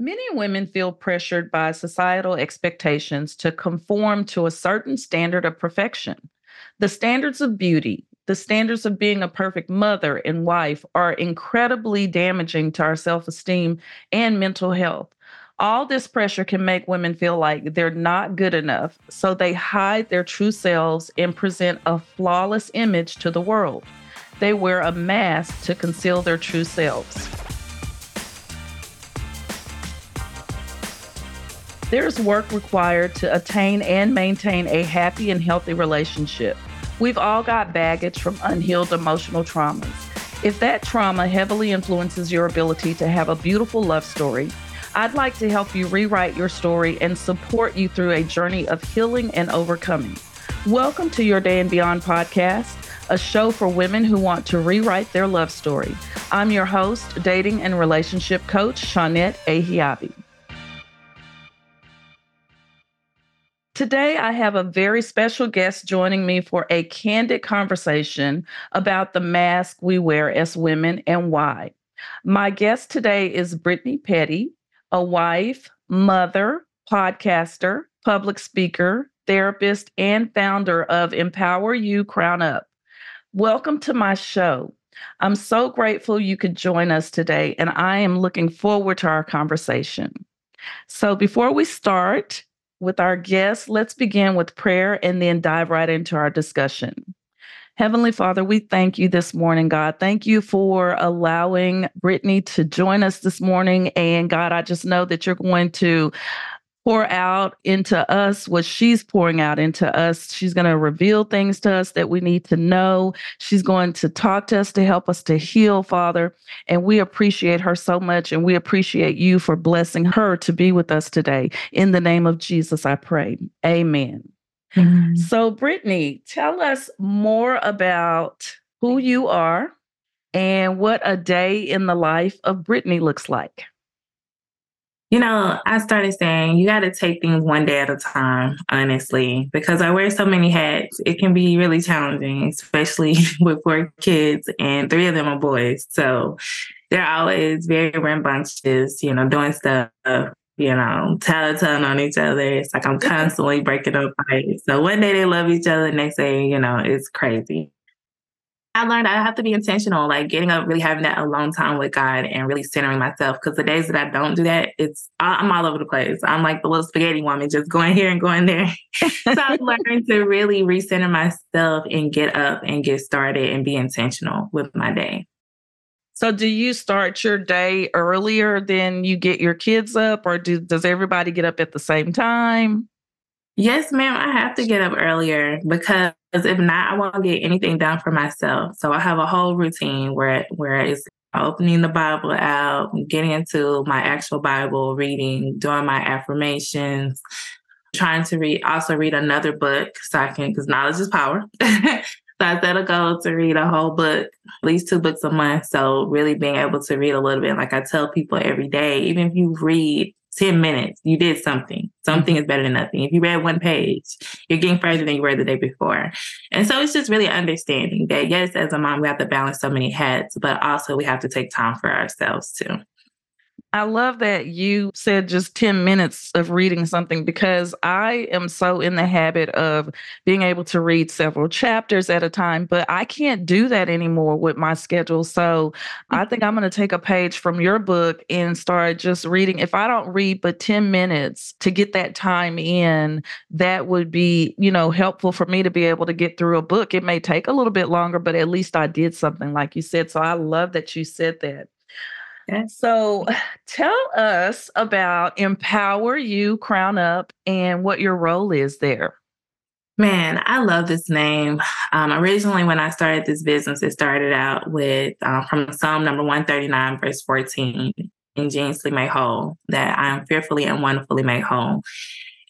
Many women feel pressured by societal expectations to conform to a certain standard of perfection. The standards of beauty, the standards of being a perfect mother and wife are incredibly damaging to our self esteem and mental health. All this pressure can make women feel like they're not good enough, so they hide their true selves and present a flawless image to the world. They wear a mask to conceal their true selves. There's work required to attain and maintain a happy and healthy relationship. We've all got baggage from unhealed emotional traumas. If that trauma heavily influences your ability to have a beautiful love story, I'd like to help you rewrite your story and support you through a journey of healing and overcoming. Welcome to Your Day and Beyond podcast, a show for women who want to rewrite their love story. I'm your host, dating and relationship coach, Shawnette Ahiabi. Today, I have a very special guest joining me for a candid conversation about the mask we wear as women and why. My guest today is Brittany Petty, a wife, mother, podcaster, public speaker, therapist, and founder of Empower You Crown Up. Welcome to my show. I'm so grateful you could join us today, and I am looking forward to our conversation. So, before we start with our guests, let's begin with prayer and then dive right into our discussion. Heavenly Father, we thank you this morning, God. Thank you for allowing Brittany to join us this morning. And God, I just know that you're going to pour out into us what she's pouring out into us. She's going to reveal things to us that we need to know. She's going to talk to us to help us to heal, Father. And we appreciate her so much. And we appreciate you for blessing her to be with us today. In the name of Jesus, I pray. Amen. Mm-hmm. So, Brittany, tell us more about who you are and what a day in the life of Brittany looks like. You know, I started saying you got to take things one day at a time, honestly, because I wear so many hats. It can be really challenging, especially with four kids and three of them are boys. So they're always very rambunctious, you know, doing stuff you know, telling on each other. It's like I'm constantly breaking up fights. So one day they love each other, next day, you know, it's crazy. I learned I have to be intentional, like getting up, really having that alone time with God and really centering myself. Because the days that I don't do that, it's I'm all over the place. I'm like the little spaghetti woman, just going here and going there. so I've learned to really recenter myself and get up and get started and be intentional with my day. So, do you start your day earlier than you get your kids up, or do, does everybody get up at the same time? Yes, ma'am. I have to get up earlier because if not, I won't get anything done for myself. So I have a whole routine where where it's opening the Bible out, getting into my actual Bible reading, doing my affirmations, trying to read, also read another book so I can, because knowledge is power. So I set a goal to read a whole book, at least two books a month. So really being able to read a little bit, like I tell people every day, even if you read 10 minutes, you did something. Something is better than nothing. If you read one page, you're getting further than you were the day before. And so it's just really understanding that, yes, as a mom, we have to balance so many hats, but also we have to take time for ourselves too. I love that you said just 10 minutes of reading something because I am so in the habit of being able to read several chapters at a time, but I can't do that anymore with my schedule. So I think mm-hmm. I'm going to take a page from your book and start just reading. If I don't read but 10 minutes to get that time in, that would be, you know, helpful for me to be able to get through a book. It may take a little bit longer, but at least I did something like you said. So I love that you said that. So tell us about Empower You Crown Up and what your role is there. Man, I love this name. Um, originally, when I started this business, it started out with uh, from Psalm number 139, verse 14, ingeniously made whole, that I am fearfully and wonderfully made whole.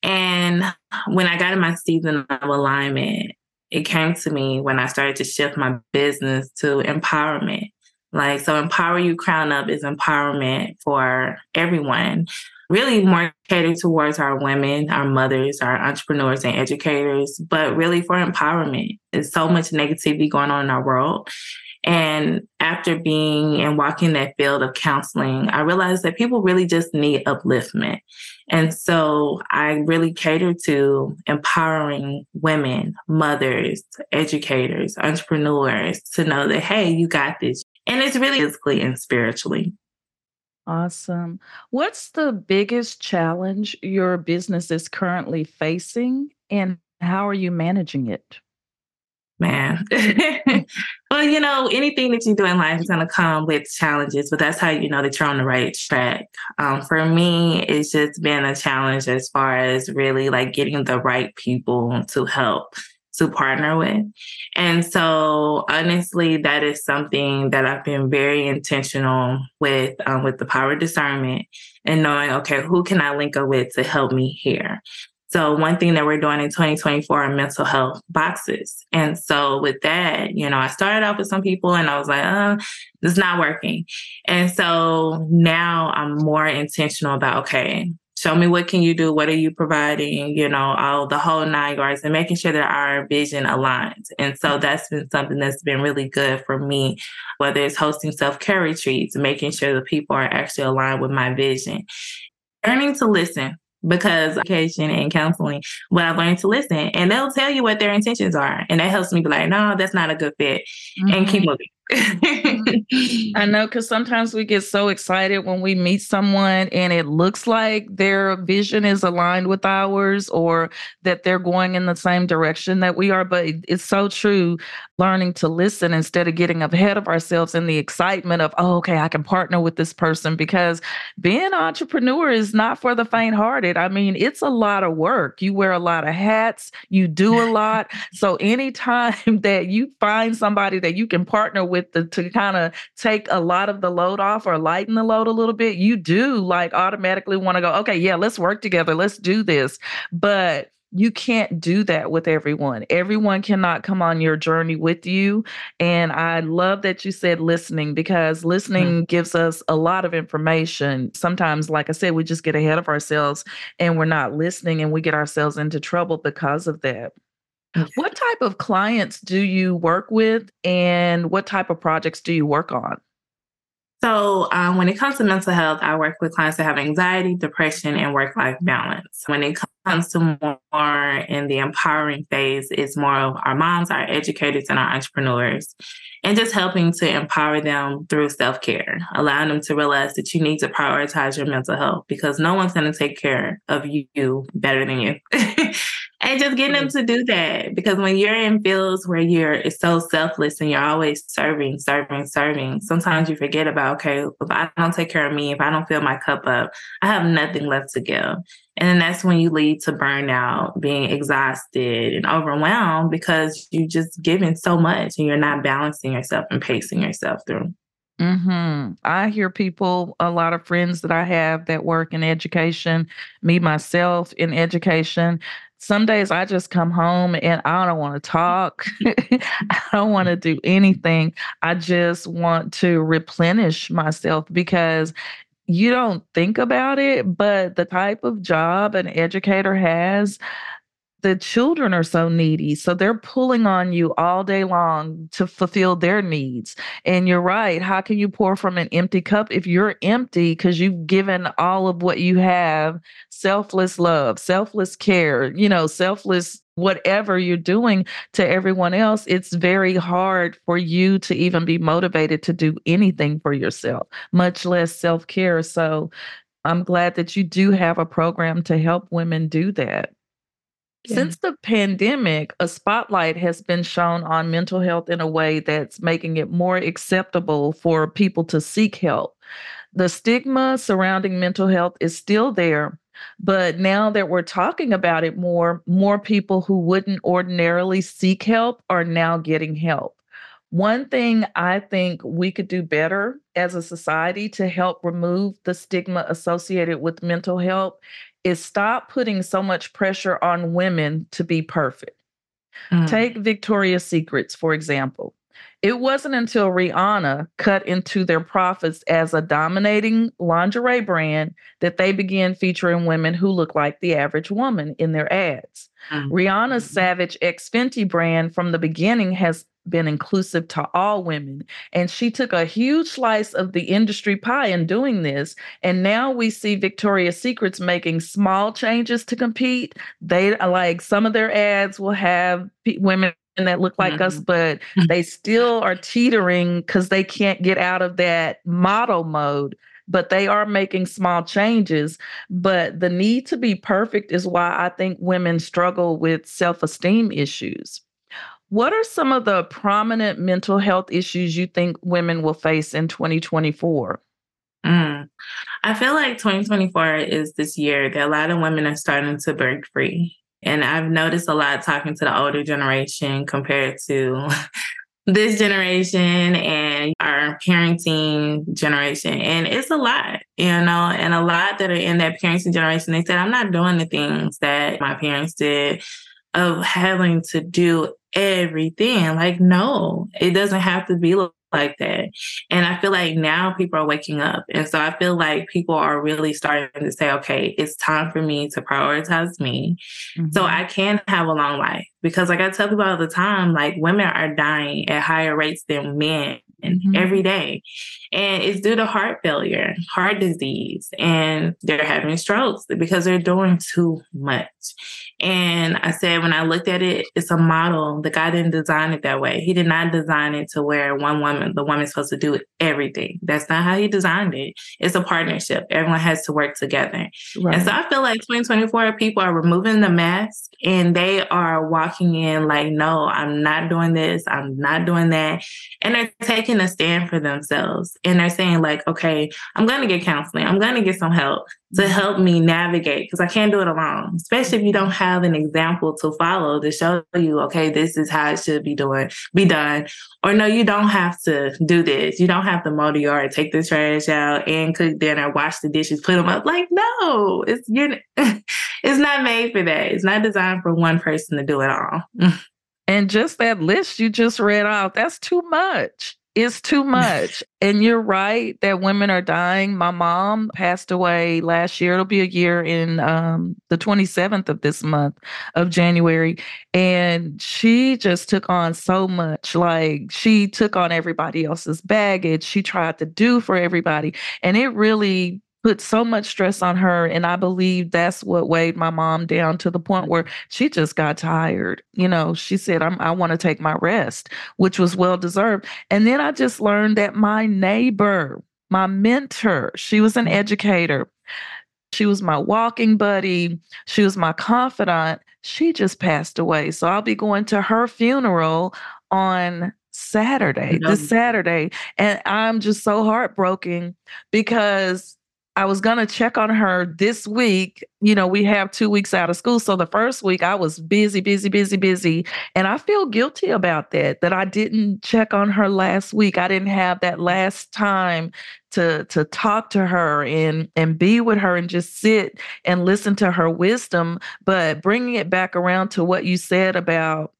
And when I got in my season of alignment, it came to me when I started to shift my business to empowerment. Like, so Empower You Crown Up is empowerment for everyone, really more catered towards our women, our mothers, our entrepreneurs, and educators, but really for empowerment. There's so much negativity going on in our world. And after being and walking that field of counseling, I realized that people really just need upliftment. And so I really cater to empowering women, mothers, educators, entrepreneurs to know that, hey, you got this. And it's really physically and spiritually. Awesome. What's the biggest challenge your business is currently facing, and how are you managing it? Man. well, you know, anything that you do in life is going to come with challenges, but that's how you know that you're on the right track. Um, for me, it's just been a challenge as far as really like getting the right people to help to partner with. And so honestly, that is something that I've been very intentional with um, with the power discernment and knowing, okay, who can I link up with to help me here? So one thing that we're doing in 2024 are mental health boxes. And so with that, you know, I started off with some people and I was like, oh, this is not working. And so now I'm more intentional about, okay, show me what can you do what are you providing you know all the whole nine yards and making sure that our vision aligns and so that's been something that's been really good for me whether it's hosting self-care retreats making sure the people are actually aligned with my vision learning to listen because education and counseling, but I've learned to listen and they'll tell you what their intentions are. And that helps me be like, no, that's not a good fit mm-hmm. and keep mm-hmm. moving. I know because sometimes we get so excited when we meet someone and it looks like their vision is aligned with ours or that they're going in the same direction that we are. But it's so true learning to listen instead of getting ahead of ourselves in the excitement of, oh, okay, I can partner with this person because being an entrepreneur is not for the faint hearted. I mean, it's a lot of work. You wear a lot of hats, you do a lot. so anytime that you find somebody that you can partner with, with the to kind of take a lot of the load off or lighten the load a little bit, you do like automatically want to go, okay, yeah, let's work together, let's do this. But you can't do that with everyone. Everyone cannot come on your journey with you. And I love that you said listening because listening mm-hmm. gives us a lot of information. Sometimes, like I said, we just get ahead of ourselves and we're not listening and we get ourselves into trouble because of that. What type of clients do you work with and what type of projects do you work on? So, um, when it comes to mental health, I work with clients that have anxiety, depression, and work life balance. When it comes to more in the empowering phase, it's more of our moms, our educators, and our entrepreneurs, and just helping to empower them through self care, allowing them to realize that you need to prioritize your mental health because no one's going to take care of you better than you. and just getting them to do that because when you're in fields where you're so selfless and you're always serving serving serving sometimes you forget about okay if i don't take care of me if i don't fill my cup up i have nothing left to give and then that's when you lead to burnout being exhausted and overwhelmed because you're just giving so much and you're not balancing yourself and pacing yourself through hmm I hear people, a lot of friends that I have that work in education, me myself in education, some days I just come home and I don't want to talk. I don't want to do anything. I just want to replenish myself because you don't think about it, but the type of job an educator has, the children are so needy. So they're pulling on you all day long to fulfill their needs. And you're right. How can you pour from an empty cup if you're empty because you've given all of what you have selfless love, selfless care, you know, selfless whatever you're doing to everyone else, it's very hard for you to even be motivated to do anything for yourself, much less self care. So I'm glad that you do have a program to help women do that. Since the pandemic, a spotlight has been shown on mental health in a way that's making it more acceptable for people to seek help. The stigma surrounding mental health is still there, but now that we're talking about it more, more people who wouldn't ordinarily seek help are now getting help. One thing I think we could do better as a society to help remove the stigma associated with mental health is stop putting so much pressure on women to be perfect. Mm. Take Victoria's Secrets, for example. It wasn't until Rihanna cut into their profits as a dominating lingerie brand that they began featuring women who look like the average woman in their ads. Mm. Rihanna's Savage X Fenty brand from the beginning has been inclusive to all women. And she took a huge slice of the industry pie in doing this. And now we see Victoria's Secrets making small changes to compete. They like some of their ads will have women that look like mm-hmm. us, but they still are teetering because they can't get out of that model mode but they are making small changes. But the need to be perfect is why I think women struggle with self esteem issues. What are some of the prominent mental health issues you think women will face in 2024? Mm. I feel like 2024 is this year that a lot of women are starting to break free. And I've noticed a lot talking to the older generation compared to this generation and our parenting generation. And it's a lot, you know, and a lot that are in that parenting generation, they said, I'm not doing the things that my parents did of having to do everything. Like, no, it doesn't have to be like that. And I feel like now people are waking up. And so I feel like people are really starting to say, okay, it's time for me to prioritize me mm-hmm. so I can have a long life. Because, like I tell people all the time, like women are dying at higher rates than men mm-hmm. every day. And it's due to heart failure, heart disease, and they're having strokes because they're doing too much. And I said, when I looked at it, it's a model. The guy didn't design it that way. He did not design it to where one woman, the woman's supposed to do everything. That's not how he designed it. It's a partnership. Everyone has to work together. Right. And so I feel like 2024 people are removing the mask and they are walking in like, no, I'm not doing this. I'm not doing that. And they're taking a stand for themselves. And they're saying, like, okay, I'm going to get counseling. I'm going to get some help to mm-hmm. help me navigate because I can't do it alone, especially if you don't have an example to follow to show you, okay, this is how it should be doing, be done. Or no, you don't have to do this. You don't have to mow the yard, take the trash out, and cook dinner, wash the dishes, put them up. Like, no, it's you're it's not made for that. It's not designed for one person to do it all. and just that list you just read off, that's too much. It's too much. and you're right that women are dying. My mom passed away last year. It'll be a year in um, the 27th of this month of January. And she just took on so much. Like she took on everybody else's baggage. She tried to do for everybody. And it really put so much stress on her. And I believe that's what weighed my mom down to the point where she just got tired. You know, she said, i want to take my rest, which was well deserved. And then I just learned that my neighbor, my mentor, she was an educator. She was my walking buddy. She was my confidant. She just passed away. So I'll be going to her funeral on Saturday, this Saturday. And I'm just so heartbroken because I was going to check on her this week. You know, we have two weeks out of school. So the first week I was busy, busy, busy, busy. And I feel guilty about that, that I didn't check on her last week. I didn't have that last time to to talk to her and and be with her and just sit and listen to her wisdom but bringing it back around to what you said about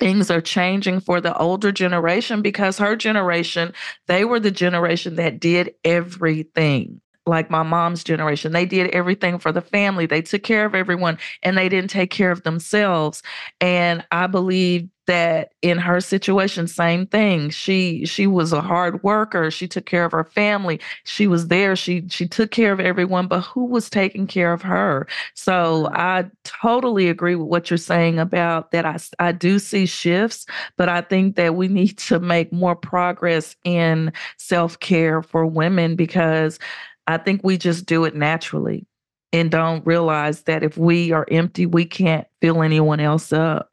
things are changing for the older generation because her generation they were the generation that did everything like my mom's generation. They did everything for the family. They took care of everyone and they didn't take care of themselves. And I believe that in her situation same thing she she was a hard worker she took care of her family she was there she she took care of everyone but who was taking care of her so mm-hmm. i totally agree with what you're saying about that i i do see shifts but i think that we need to make more progress in self-care for women because I think we just do it naturally and don't realize that if we are empty, we can't fill anyone else up.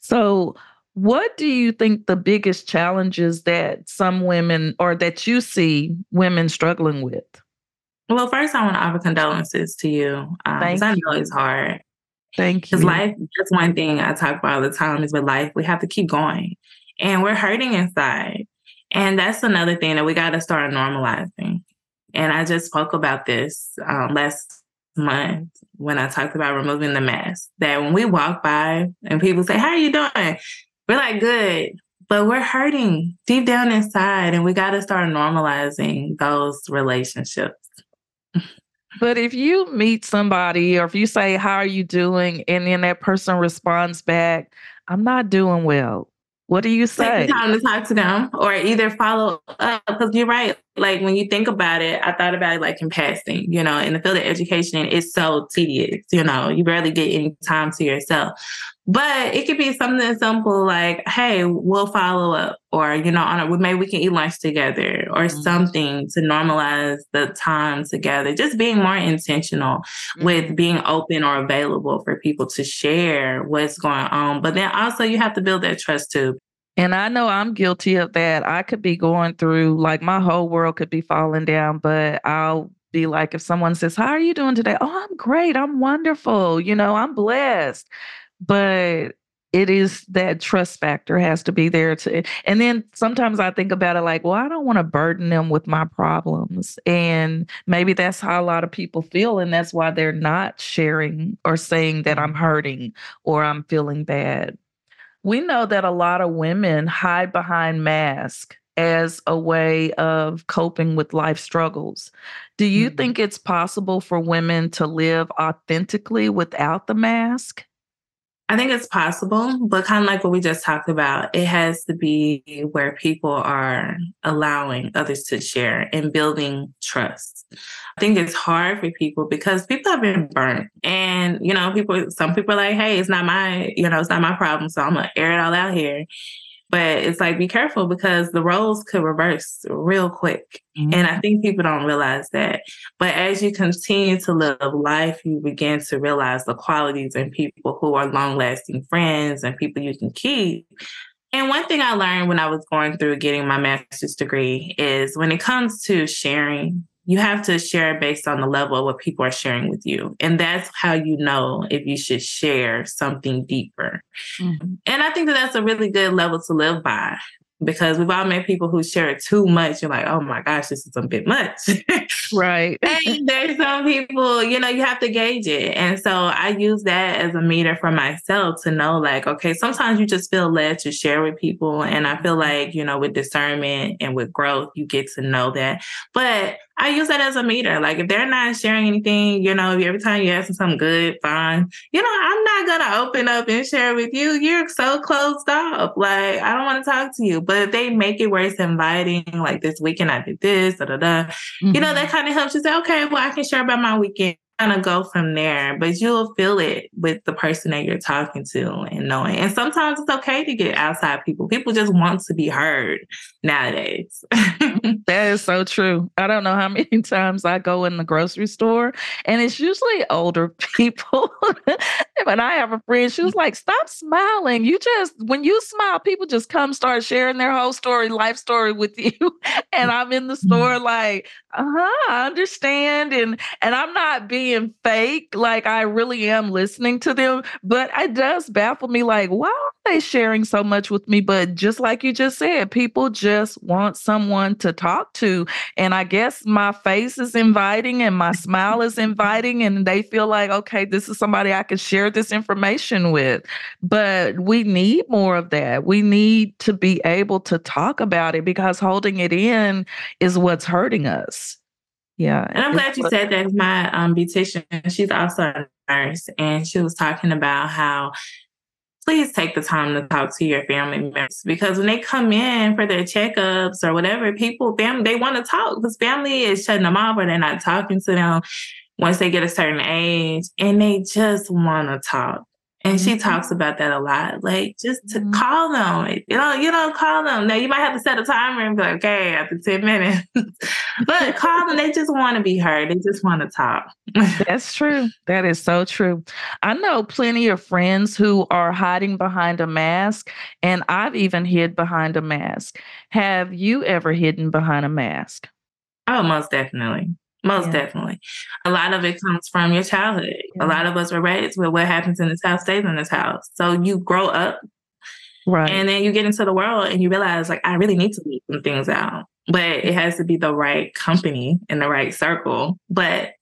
So, what do you think the biggest challenges that some women or that you see women struggling with? Well, first, I want to offer condolences to you. Um, Thank I know it's hard. Thank you. Because life, that's one thing I talk about all the time is with life, we have to keep going. And we're hurting inside. And that's another thing that we got to start normalizing. And I just spoke about this um, last month when I talked about removing the mask. That when we walk by and people say, How are you doing? We're like, Good. But we're hurting deep down inside, and we got to start normalizing those relationships. But if you meet somebody or if you say, How are you doing? And then that person responds back, I'm not doing well. What do you say? Take the time to talk to them or either follow up because you're right. Like when you think about it, I thought about it like in passing, you know, in the field of education, it's so tedious, you know, you barely get any time to yourself. But it could be something simple like, hey, we'll follow up, or, you know, on a, maybe we can eat lunch together or mm-hmm. something to normalize the time together. Just being more intentional mm-hmm. with being open or available for people to share what's going on. But then also, you have to build that trust too. And I know I'm guilty of that. I could be going through, like, my whole world could be falling down, but I'll be like, if someone says, How are you doing today? Oh, I'm great. I'm wonderful. You know, I'm blessed but it is that trust factor has to be there to and then sometimes i think about it like well i don't want to burden them with my problems and maybe that's how a lot of people feel and that's why they're not sharing or saying that i'm hurting or i'm feeling bad. We know that a lot of women hide behind masks as a way of coping with life struggles. Do you mm-hmm. think it's possible for women to live authentically without the mask I think it's possible, but kind of like what we just talked about, it has to be where people are allowing others to share and building trust. I think it's hard for people because people have been burnt. And, you know, people, some people are like, hey, it's not my, you know, it's not my problem. So I'm going to air it all out here. But it's like, be careful because the roles could reverse real quick. Mm-hmm. And I think people don't realize that. But as you continue to live life, you begin to realize the qualities in people who are long lasting friends and people you can keep. And one thing I learned when I was going through getting my master's degree is when it comes to sharing you have to share based on the level of what people are sharing with you. And that's how you know if you should share something deeper. Mm-hmm. And I think that that's a really good level to live by because we've all met people who share too much. You're like, oh my gosh, this is a bit much. right. and there's some people, you know, you have to gauge it. And so I use that as a meter for myself to know, like, okay, sometimes you just feel led to share with people. And I feel like, you know, with discernment and with growth, you get to know that. But I use that as a meter. Like if they're not sharing anything, you know, every time you ask them something good, fine. You know, I'm not gonna open up and share with you. You're so closed off. Like I don't want to talk to you. But if they make it where it's inviting, like this weekend I did this, da da da, mm-hmm. you know, that mm-hmm. kind of helps you say, okay, well I can share about my weekend kind of go from there, but you'll feel it with the person that you're talking to and knowing. And sometimes it's okay to get outside people. People just want to be heard nowadays. that is so true. I don't know how many times I go in the grocery store and it's usually older people. when I have a friend, she was like, Stop smiling. You just, when you smile, people just come start sharing their whole story, life story with you. and I'm in the store mm-hmm. like, uh huh, I understand. And, and I'm not being being fake. Like I really am listening to them, but it does baffle me. Like, why are they sharing so much with me? But just like you just said, people just want someone to talk to. And I guess my face is inviting and my smile is inviting, and they feel like, okay, this is somebody I can share this information with. But we need more of that. We need to be able to talk about it because holding it in is what's hurting us. Yeah. And I'm glad you said that. My um, beautician, she's also a nurse, and she was talking about how please take the time to talk to your family members because when they come in for their checkups or whatever, people, family, they want to talk because family is shutting them off or they're not talking to them once they get a certain age and they just want to talk. And she mm-hmm. talks about that a lot. Like just to mm-hmm. call them. You know, you don't call them. Now you might have to set a timer and be like, okay, after 10 minutes. but call them. They just want to be heard. They just want to talk. That's true. That is so true. I know plenty of friends who are hiding behind a mask, and I've even hid behind a mask. Have you ever hidden behind a mask? Oh, most definitely. Most yeah. definitely. A lot of it comes from your childhood. Yeah. A lot of us were raised with what happens in this house stays in this house. So you grow up. Right. And then you get into the world and you realize, like, I really need to leave some things out. But it has to be the right company in the right circle. But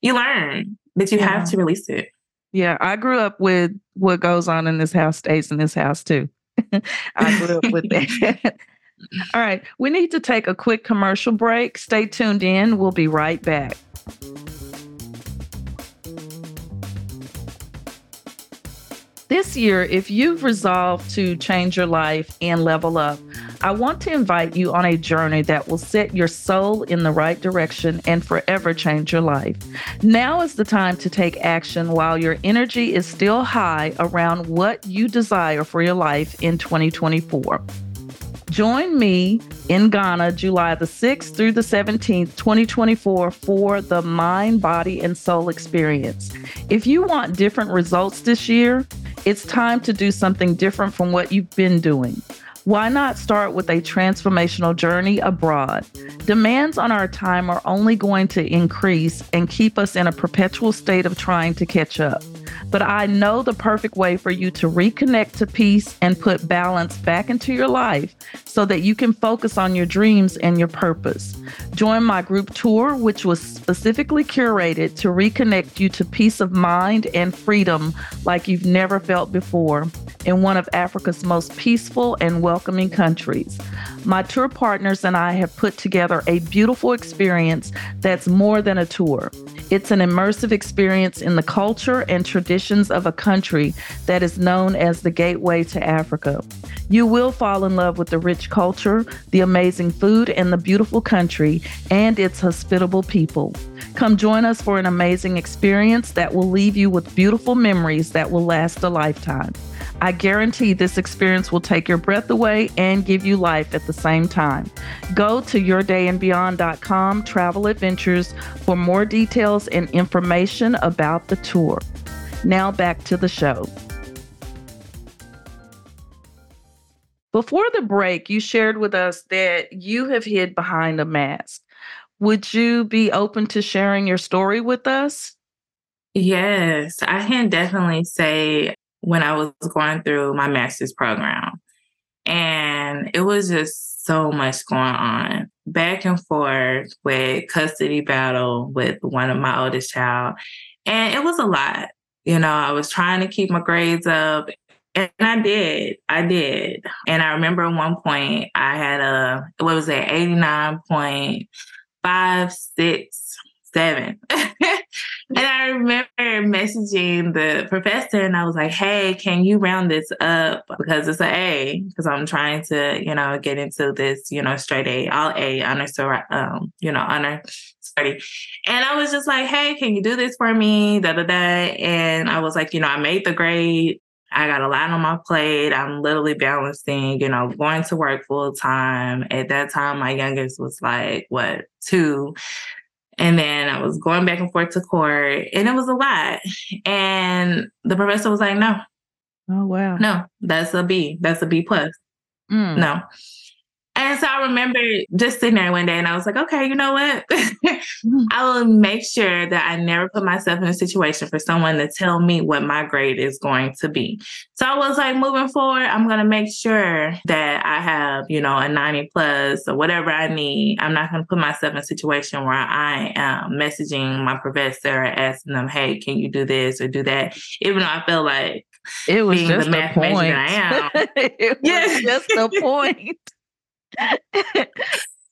you learn that you yeah. have to release it. Yeah. I grew up with what goes on in this house stays in this house too. I grew up with that. All right, we need to take a quick commercial break. Stay tuned in. We'll be right back. This year, if you've resolved to change your life and level up, I want to invite you on a journey that will set your soul in the right direction and forever change your life. Now is the time to take action while your energy is still high around what you desire for your life in 2024. Join me in Ghana July the 6th through the 17th, 2024 for the Mind, Body, and Soul Experience. If you want different results this year, it's time to do something different from what you've been doing. Why not start with a transformational journey abroad? Demands on our time are only going to increase and keep us in a perpetual state of trying to catch up but I know the perfect way for you to reconnect to peace and put balance back into your life so that you can focus on your dreams and your purpose. Join my group tour, which was specifically curated to reconnect you to peace of mind and freedom like you've never felt before in one of Africa's most peaceful and welcoming countries. My tour partners and I have put together a beautiful experience that's more than a tour. It's an immersive experience in the culture and traditions of a country that is known as the gateway to Africa. You will fall in love with the rich culture, the amazing food, and the beautiful country and its hospitable people. Come join us for an amazing experience that will leave you with beautiful memories that will last a lifetime. I guarantee this experience will take your breath away and give you life at the same time. Go to yourdayandbeyond.com travel adventures for more details and information about the tour. Now back to the show. Before the break, you shared with us that you have hid behind a mask. Would you be open to sharing your story with us? Yes, I can definitely say when I was going through my master's program, and it was just so much going on back and forth with custody battle with one of my oldest child. And it was a lot. You know, I was trying to keep my grades up and I did. I did. And I remember one point I had a, what was it, 89.567. and I remember messaging the professor and I was like, hey, can you round this up? Because it's an A, because I'm trying to, you know, get into this, you know, straight A, all A honor, um, you know, honor study. And I was just like, hey, can you do this for me? Da da da. And I was like, you know, I made the grade. I got a lot on my plate. I'm literally balancing, you know, going to work full time. At that time, my youngest was like, what, two. And then I was going back and forth to court, and it was a lot. And the professor was like, no. Oh, wow. No, that's a B. That's a B plus. Mm. No. And so I remember just sitting there one day and I was like, okay, you know what? Mm. I will make sure that I never put myself in a situation for someone to tell me what my grade is going to be. So I was like, moving forward, I'm going to make sure that I have, you know, a 90 plus or whatever I need. I'm not going to put myself in a situation where I am messaging my professor, asking them, hey, can you do this or do that? Even though I feel like it was just the, the point. I am. it was just the point.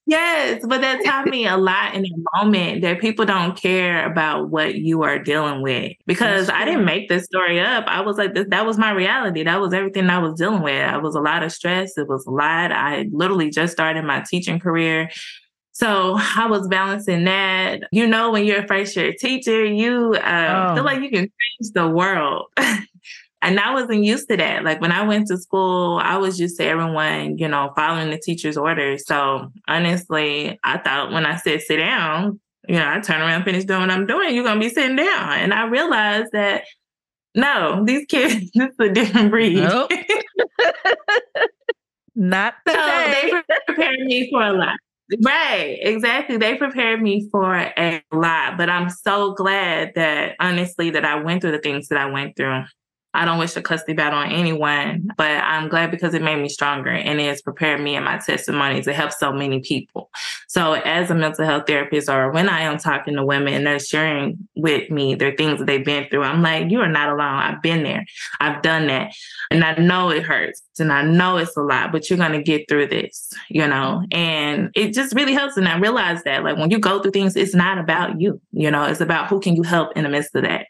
yes, but that taught me a lot in the moment that people don't care about what you are dealing with because I didn't make this story up. I was like, this, that was my reality. That was everything I was dealing with. I was a lot of stress. It was a lot. I literally just started my teaching career. So I was balancing that. You know, when you're a first year teacher, you uh, oh. feel like you can change the world. And I wasn't used to that. Like when I went to school, I was used to everyone, you know, following the teacher's orders. So honestly, I thought when I said sit down, you know, I turn around, finish doing what I'm doing, you're gonna be sitting down. And I realized that no, these kids, this is a different breed. Nope. Not today. So they prepared me for a lot. Right, exactly. They prepared me for a lot, but I'm so glad that honestly that I went through the things that I went through I don't wish a custody battle on anyone, but I'm glad because it made me stronger and it has prepared me and my testimony to help so many people. So, as a mental health therapist, or when I am talking to women and they're sharing with me their things that they've been through, I'm like, you are not alone. I've been there, I've done that. And I know it hurts and I know it's a lot, but you're going to get through this, you know? And it just really helps. And I realize that, like, when you go through things, it's not about you, you know, it's about who can you help in the midst of that.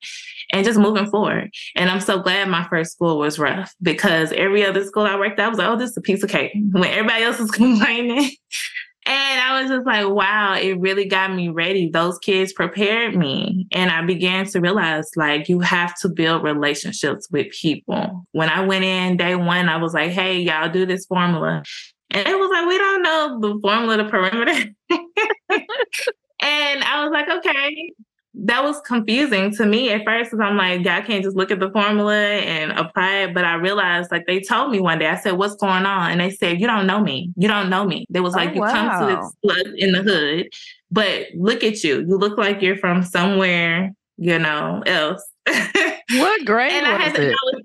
And just moving forward. And I'm so glad my first school was rough because every other school I worked at, was like, oh, this is a piece of cake. When everybody else was complaining, and I was just like, wow, it really got me ready. Those kids prepared me. And I began to realize like you have to build relationships with people. When I went in day one, I was like, hey, y'all do this formula. And it was like, we don't know the formula, the perimeter. and I was like, okay, that was confusing to me at first because I'm like, y'all can't just look at the formula and apply it. But I realized, like, they told me one day, I said, What's going on? And they said, You don't know me. You don't know me. They was like, oh, You wow. come to this club in the hood, but look at you. You look like you're from somewhere, you know, else. what grade and I had to, it? That was,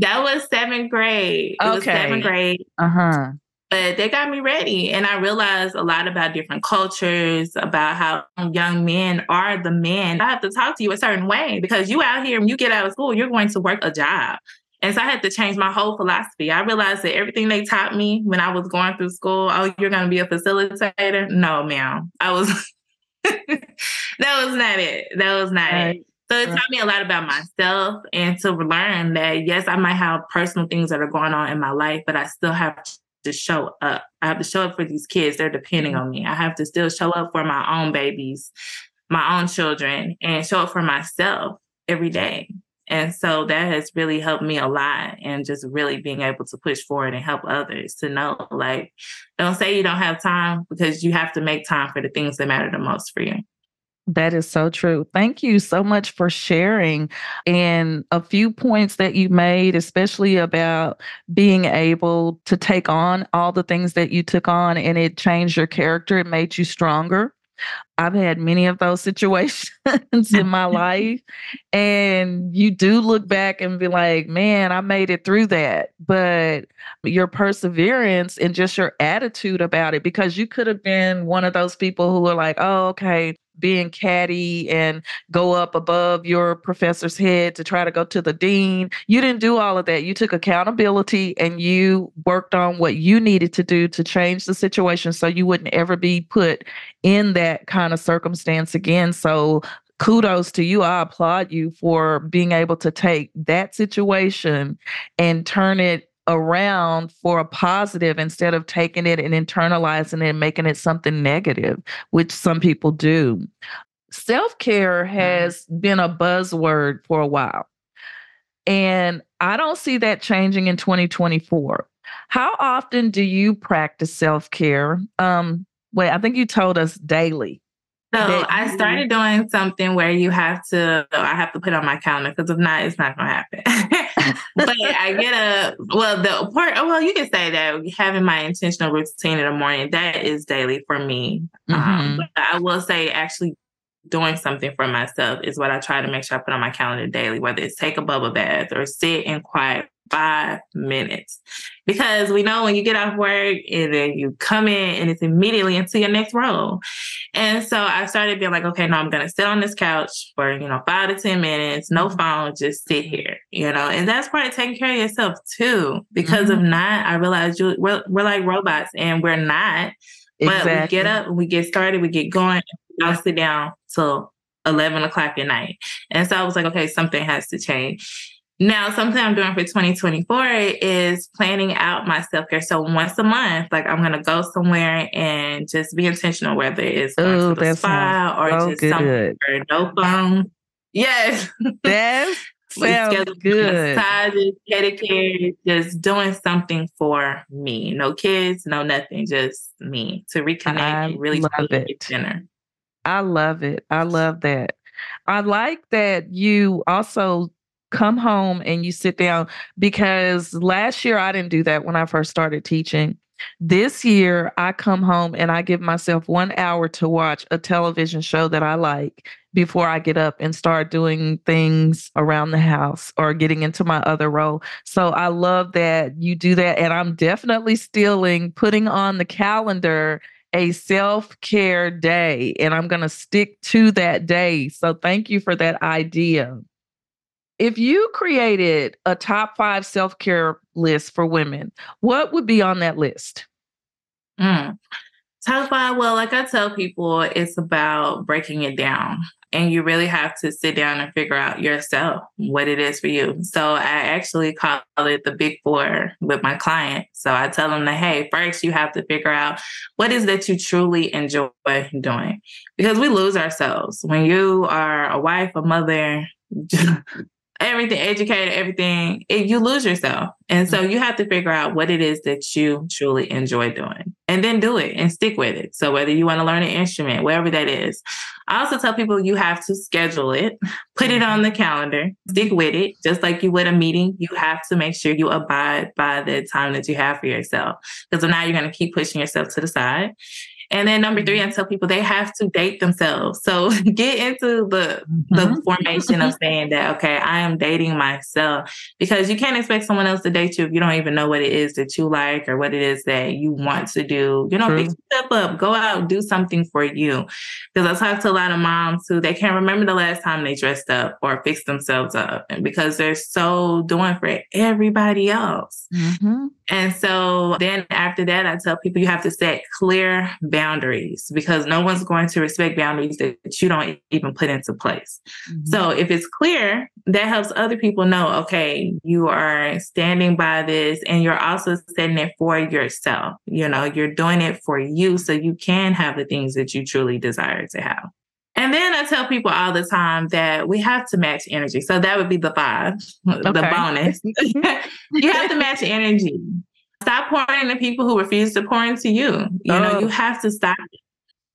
that was seventh grade. It okay. was seventh grade. Uh huh but they got me ready. And I realized a lot about different cultures, about how young men are the men. I have to talk to you a certain way because you out here, when you get out of school, you're going to work a job. And so I had to change my whole philosophy. I realized that everything they taught me when I was going through school, oh, you're going to be a facilitator. No, ma'am. I was, that was not it. That was not right. it. So it taught me a lot about myself and to learn that, yes, I might have personal things that are going on in my life, but I still have to show up. I have to show up for these kids. They're depending mm-hmm. on me. I have to still show up for my own babies, my own children, and show up for myself every day. And so that has really helped me a lot and just really being able to push forward and help others to know like, don't say you don't have time because you have to make time for the things that matter the most for you. That is so true. Thank you so much for sharing. And a few points that you made, especially about being able to take on all the things that you took on and it changed your character, it made you stronger. I've had many of those situations in my life. And you do look back and be like, man, I made it through that. But your perseverance and just your attitude about it, because you could have been one of those people who are like, oh, okay, being catty and go up above your professor's head to try to go to the dean. You didn't do all of that. You took accountability and you worked on what you needed to do to change the situation so you wouldn't ever be put in that kind of circumstance again. So kudos to you. I applaud you for being able to take that situation and turn it around for a positive instead of taking it and internalizing it and making it something negative, which some people do. Self care has been a buzzword for a while. And I don't see that changing in 2024. How often do you practice self care? Um, wait, I think you told us daily. So I started doing something where you have to, I have to put on my calendar because if not, it's not going to happen. but I get a, well, the part, well, you can say that having my intentional routine in the morning, that is daily for me. Um, mm-hmm. Um, I will say actually doing something for myself is what I try to make sure I put on my calendar daily, whether it's take a bubble bath or sit in quiet five minutes. Because we know when you get off work and then you come in and it's immediately into your next role. And so I started being like, okay, no, I'm going to sit on this couch for, you know, five to 10 minutes, no mm-hmm. phone, just sit here, you know, and that's part of taking care of yourself too. Because mm-hmm. if not, I realized you, we're, we're like robots and we're not. But we get up, we get started, we get going, I'll sit down till 11 o'clock at night. And so I was like, okay, something has to change. Now, something I'm doing for 2024 is planning out my self care. So once a month, like I'm gonna go somewhere and just be intentional, whether it's going Ooh, to the spa or so just good. somewhere no phone. Yes, that sounds good. Massages, pedicure, just doing something for me. No kids, no nothing, just me to reconnect I and really love it. dinner. I love it. I love that. I like that you also come home and you sit down because last year I didn't do that when I first started teaching. This year, I come home and I give myself one hour to watch a television show that I like before I get up and start doing things around the house or getting into my other role. So I love that you do that. And I'm definitely stealing putting on the calendar a self care day, and I'm going to stick to that day. So thank you for that idea. If you created a top five self care list for women, what would be on that list? Mm. Top five, well, like I tell people, it's about breaking it down. and you really have to sit down and figure out yourself what it is for you. So I actually call it the big four with my client. So I tell them that, hey, first you have to figure out what is that you truly enjoy doing because we lose ourselves when you are a wife, a mother, everything, educated, everything, it, you lose yourself. And so mm-hmm. you have to figure out what it is that you truly enjoy doing and then do it and stick with it. So whether you want to learn an instrument, whatever that is. I also tell people you have to schedule it, put it on mm-hmm. the calendar, stick with it. Just like you would a meeting, you have to make sure you abide by the time that you have for yourself. Because now you're going to keep pushing yourself to the side. And then number three, I mm-hmm. tell people they have to date themselves. So get into the mm-hmm. the formation of saying that, okay, I am dating myself because you can't expect someone else to date you if you don't even know what it is that you like or what it is that you want to do. You know, step up, go out, do something for you. Because I talk to a lot of moms who they can't remember the last time they dressed up or fixed themselves up. And because they're so doing for everybody else. Mm-hmm. And so then after that, I tell people you have to set clear boundaries because no one's going to respect boundaries that you don't even put into place. Mm-hmm. So if it's clear, that helps other people know, okay, you are standing by this and you're also setting it for yourself. You know, you're doing it for you so you can have the things that you truly desire to have. And then I tell people all the time that we have to match energy. So that would be the five, okay. the bonus. you have to match energy. Stop pouring into people who refuse to pour into you. You oh. know, you have to stop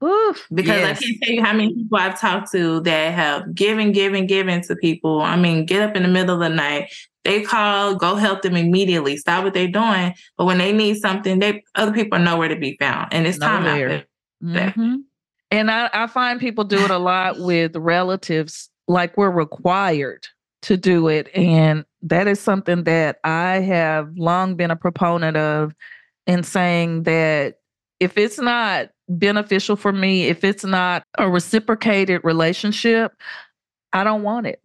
Oof, because yes. I can't tell you how many people I've talked to that have given, given, given to people. I mean, get up in the middle of the night, they call, go help them immediately, stop what they're doing. But when they need something, they other people are nowhere to be found, and it's time out there. Mm-hmm. And I, I find people do it a lot with relatives, like we're required to do it. And that is something that I have long been a proponent of in saying that if it's not beneficial for me, if it's not a reciprocated relationship, I don't want it.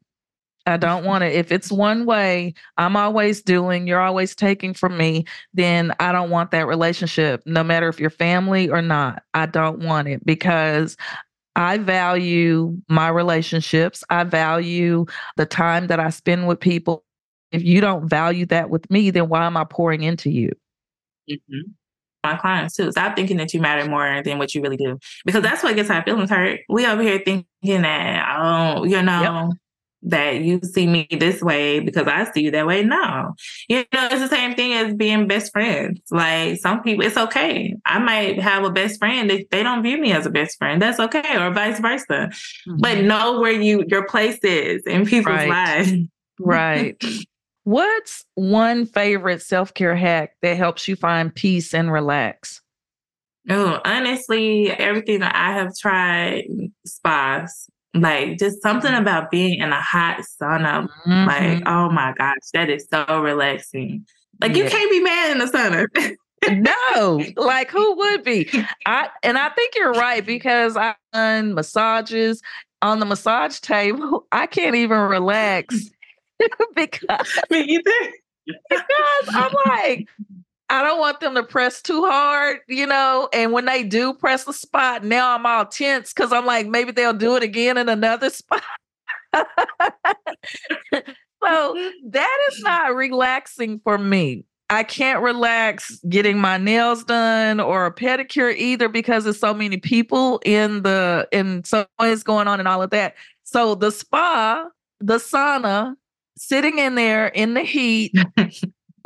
I don't want it. If it's one way, I'm always doing, you're always taking from me, then I don't want that relationship, no matter if you're family or not. I don't want it because I value my relationships. I value the time that I spend with people. If you don't value that with me, then why am I pouring into you? Mm-hmm. My clients too. Stop thinking that you matter more than what you really do, because that's what gets our feelings hurt. We over here thinking that, oh, you know, yep that you see me this way because I see you that way. No, you know, it's the same thing as being best friends. Like some people, it's okay. I might have a best friend that they don't view me as a best friend. That's okay, or vice versa. Mm-hmm. But know where you your place is in people's right. lives. right. What's one favorite self care hack that helps you find peace and relax? Oh, honestly, everything that I have tried, spas, like just something mm-hmm. about being in a hot sauna. Mm-hmm. Like, oh my gosh, that is so relaxing. Like yeah. you can't be mad in the sauna. no, like who would be? I and I think you're right because I've done massages on the massage table. I can't even relax because me either. because I'm like, I don't want them to press too hard, you know. And when they do press the spot, now I'm all tense because I'm like, maybe they'll do it again in another spot. so that is not relaxing for me. I can't relax getting my nails done or a pedicure either because there's so many people in the and so is going on and all of that. So the spa, the sauna, sitting in there in the heat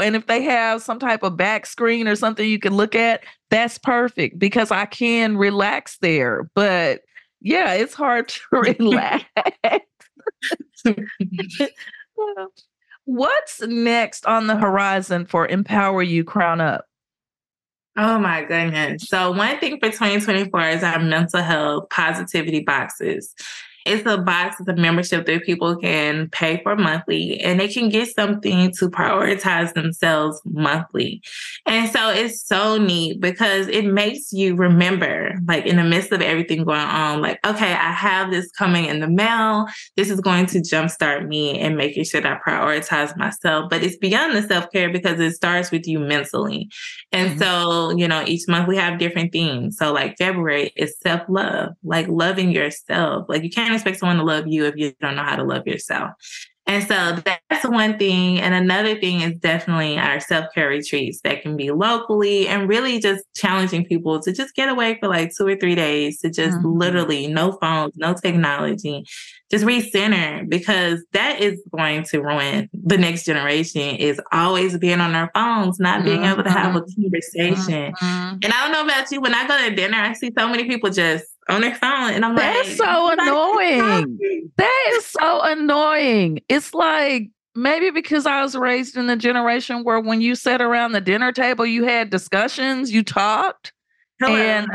and if they have some type of back screen or something you can look at, that's perfect because I can relax there. But yeah, it's hard to relax. What's next on the horizon for Empower You Crown Up? Oh my goodness. So, one thing for 2024 is our mental health positivity boxes. It's a box, it's a membership that people can pay for monthly and they can get something to prioritize themselves monthly. And so it's so neat because it makes you remember, like in the midst of everything going on, like, okay, I have this coming in the mail. This is going to jumpstart me and making sure that I prioritize myself. But it's beyond the self care because it starts with you mentally. And mm-hmm. so, you know, each month we have different themes. So, like February is self love, like loving yourself. Like, you can't can't expect someone to love you if you don't know how to love yourself. And so that's one thing. And another thing is definitely our self care retreats that can be locally and really just challenging people to just get away for like two or three days to just mm-hmm. literally no phones, no technology, just recenter because that is going to ruin the next generation is always being on their phones, not being mm-hmm. able to have a mm-hmm. conversation. Mm-hmm. And I don't know about you, when I go to dinner, I see so many people just on their phone. And I'm That's like, That's so annoying. That is so annoying. It's like maybe because I was raised in the generation where when you sat around the dinner table, you had discussions, you talked. Hello. And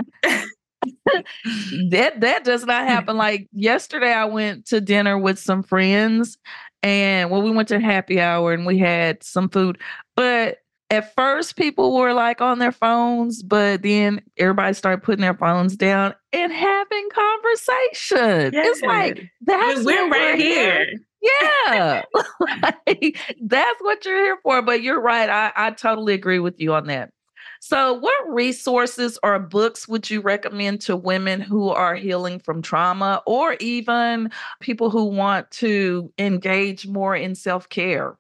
that that does not happen. Like yesterday, I went to dinner with some friends, and well, we went to happy hour and we had some food. But at first people were like on their phones, but then everybody started putting their phones down and having conversation. Yes. It's like that's we're right we're here. here. Yeah. like, that's what you're here for. But you're right. I, I totally agree with you on that. So, what resources or books would you recommend to women who are healing from trauma or even people who want to engage more in self care?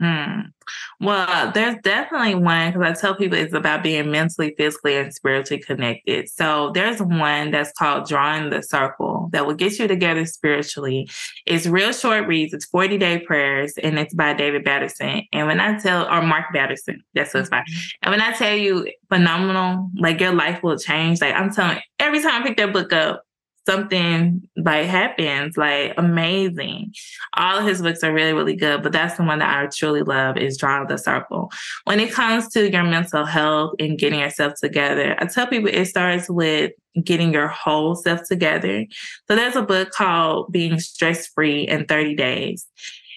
Mm. Well, there's definitely one because I tell people it's about being mentally, physically, and spiritually connected. So there's one that's called Drawing the Circle that will get you together spiritually. It's real short reads. It's 40 day prayers and it's by David Batterson. And when I tell, or Mark Batterson, that's what's by. And when I tell you phenomenal, like your life will change. Like I'm telling, every time I pick that book up, something like happens, like amazing. All of his books are really, really good, but that's the one that I truly love is Drawing the Circle. When it comes to your mental health and getting yourself together, I tell people it starts with getting your whole self together. So there's a book called Being Stress Free in 30 Days.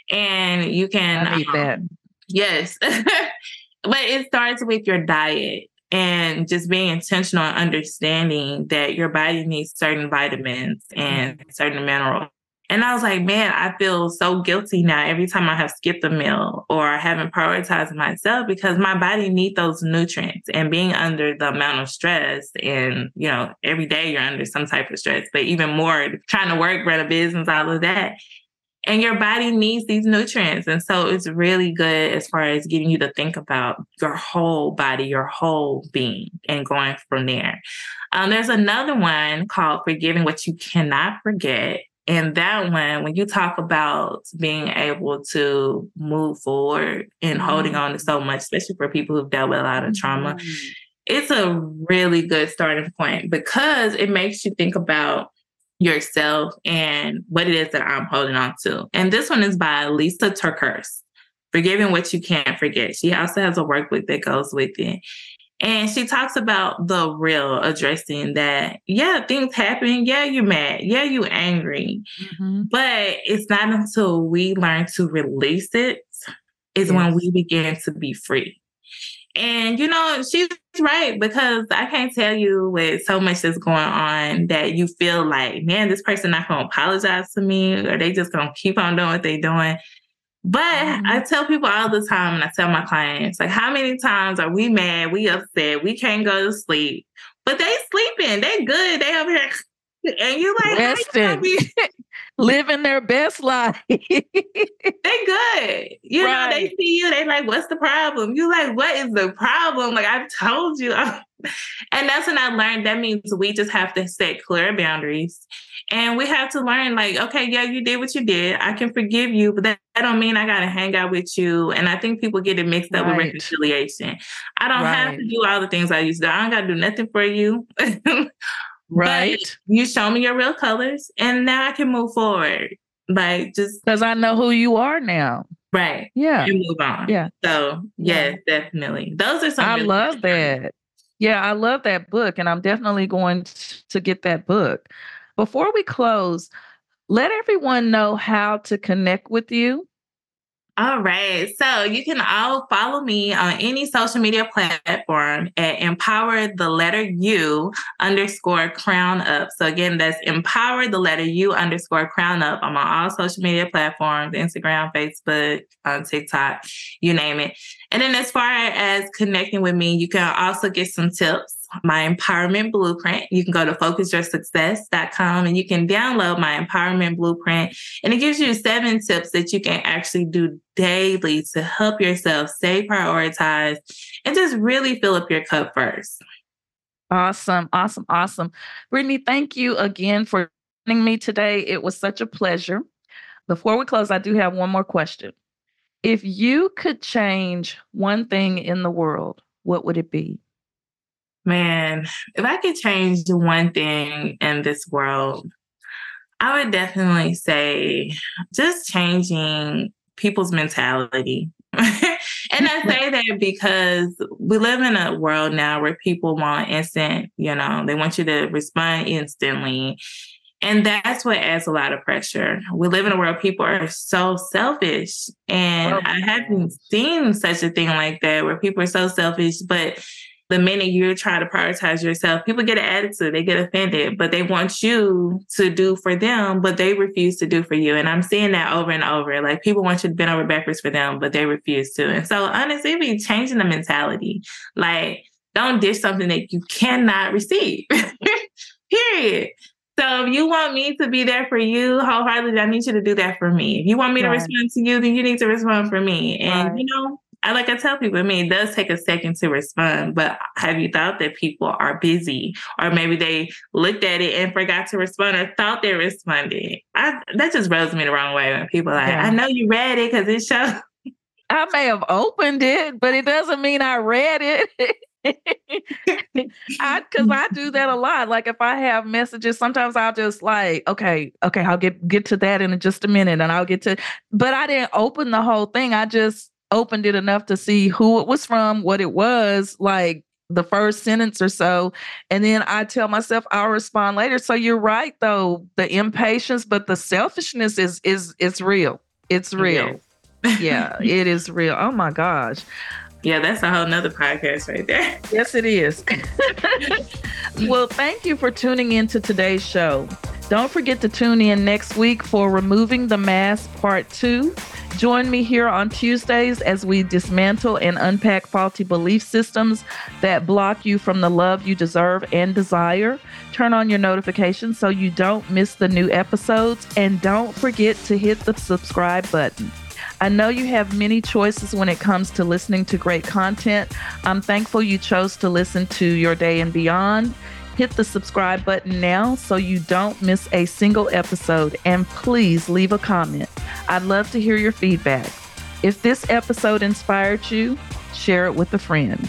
And you can um, that. Yes. but it starts with your diet and just being intentional and understanding that your body needs certain vitamins and mm-hmm. certain minerals. And I was like, man, I feel so guilty now every time I have skipped a meal or I haven't prioritized myself because my body needs those nutrients. And being under the amount of stress, and you know, every day you're under some type of stress, but even more trying to work, run a business, all of that, and your body needs these nutrients. And so it's really good as far as getting you to think about your whole body, your whole being, and going from there. Um, there's another one called Forgiving What You Cannot Forget. And that one, when you talk about being able to move forward and mm-hmm. holding on to so much, especially for people who've dealt with a lot of trauma, mm-hmm. it's a really good starting point because it makes you think about yourself and what it is that I'm holding on to. And this one is by Lysa TerKeurst, Forgiving What You Can't Forget. She also has a workbook that goes with it. And she talks about the real addressing that, yeah, things happen. Yeah, you're mad. Yeah, you're angry. Mm-hmm. But it's not until we learn to release it is yes. when we begin to be free. And you know, she's right because I can't tell you with so much that's going on that you feel like, man, this person not gonna apologize to me or they just gonna keep on doing what they're doing. But mm-hmm. I tell people all the time, and I tell my clients, like, how many times are we mad, we upset, we can't go to sleep, but they sleeping, they good, they over here, and you like resting, living their best life. they good. You right. know, they see you, they like, what's the problem? You like, what is the problem? Like I've told you. and that's when I learned that means we just have to set clear boundaries. And we have to learn, like, okay, yeah, you did what you did. I can forgive you, but that, that don't mean I gotta hang out with you. And I think people get it mixed up right. with reconciliation. I don't right. have to do all the things I used to. I don't gotta do nothing for you. Right. But you show me your real colors and now I can move forward. Like just because I know who you are now. Right. Yeah. And move on. Yeah. So yes, yeah. definitely. Those are some I really love that. Yeah, I love that book. And I'm definitely going to get that book. Before we close, let everyone know how to connect with you all right. So you can all follow me on any social media platform at empower the letter U underscore crown up. So again, that's empower the letter U underscore crown up. I'm on all social media platforms, Instagram, Facebook, on TikTok, you name it. And then as far as connecting with me, you can also get some tips my empowerment blueprint. You can go to focusyoursuccess.com and you can download my empowerment blueprint. And it gives you seven tips that you can actually do daily to help yourself stay prioritized and just really fill up your cup first. Awesome, awesome, awesome. Brittany, thank you again for joining me today. It was such a pleasure. Before we close, I do have one more question. If you could change one thing in the world, what would it be? Man, if I could change one thing in this world, I would definitely say just changing people's mentality. and I say that because we live in a world now where people want instant, you know, they want you to respond instantly. And that's what adds a lot of pressure. We live in a world people are so selfish. And I haven't seen such a thing like that where people are so selfish, but the minute you're trying to prioritize yourself, people get an attitude, they get offended, but they want you to do for them, but they refuse to do for you. And I'm seeing that over and over. Like people want you to bend over backwards for them, but they refuse to. And so honestly, be changing the mentality. Like, don't dish something that you cannot receive. Period. So if you want me to be there for you wholeheartedly, I need you to do that for me. If you want me right. to respond to you, then you need to respond for me. And right. you know, I like I tell people, I mean, it does take a second to respond, but have you thought that people are busy or maybe they looked at it and forgot to respond or thought they responded? I, that just rubs me the wrong way when people are like, yeah. I know you read it because it shows. I may have opened it, but it doesn't mean I read it. I because I do that a lot. Like if I have messages, sometimes I'll just like, okay, okay, I'll get get to that in just a minute, and I'll get to. But I didn't open the whole thing. I just opened it enough to see who it was from, what it was, like the first sentence or so, and then I tell myself I'll respond later. So you're right, though the impatience, but the selfishness is is it's real. It's real. yeah, it is real. Oh my gosh. Yeah, that's a whole nother podcast right there. Yes, it is. well, thank you for tuning in to today's show. Don't forget to tune in next week for Removing the Mask Part 2. Join me here on Tuesdays as we dismantle and unpack faulty belief systems that block you from the love you deserve and desire. Turn on your notifications so you don't miss the new episodes. And don't forget to hit the subscribe button. I know you have many choices when it comes to listening to great content. I'm thankful you chose to listen to Your Day and Beyond. Hit the subscribe button now so you don't miss a single episode. And please leave a comment. I'd love to hear your feedback. If this episode inspired you, share it with a friend.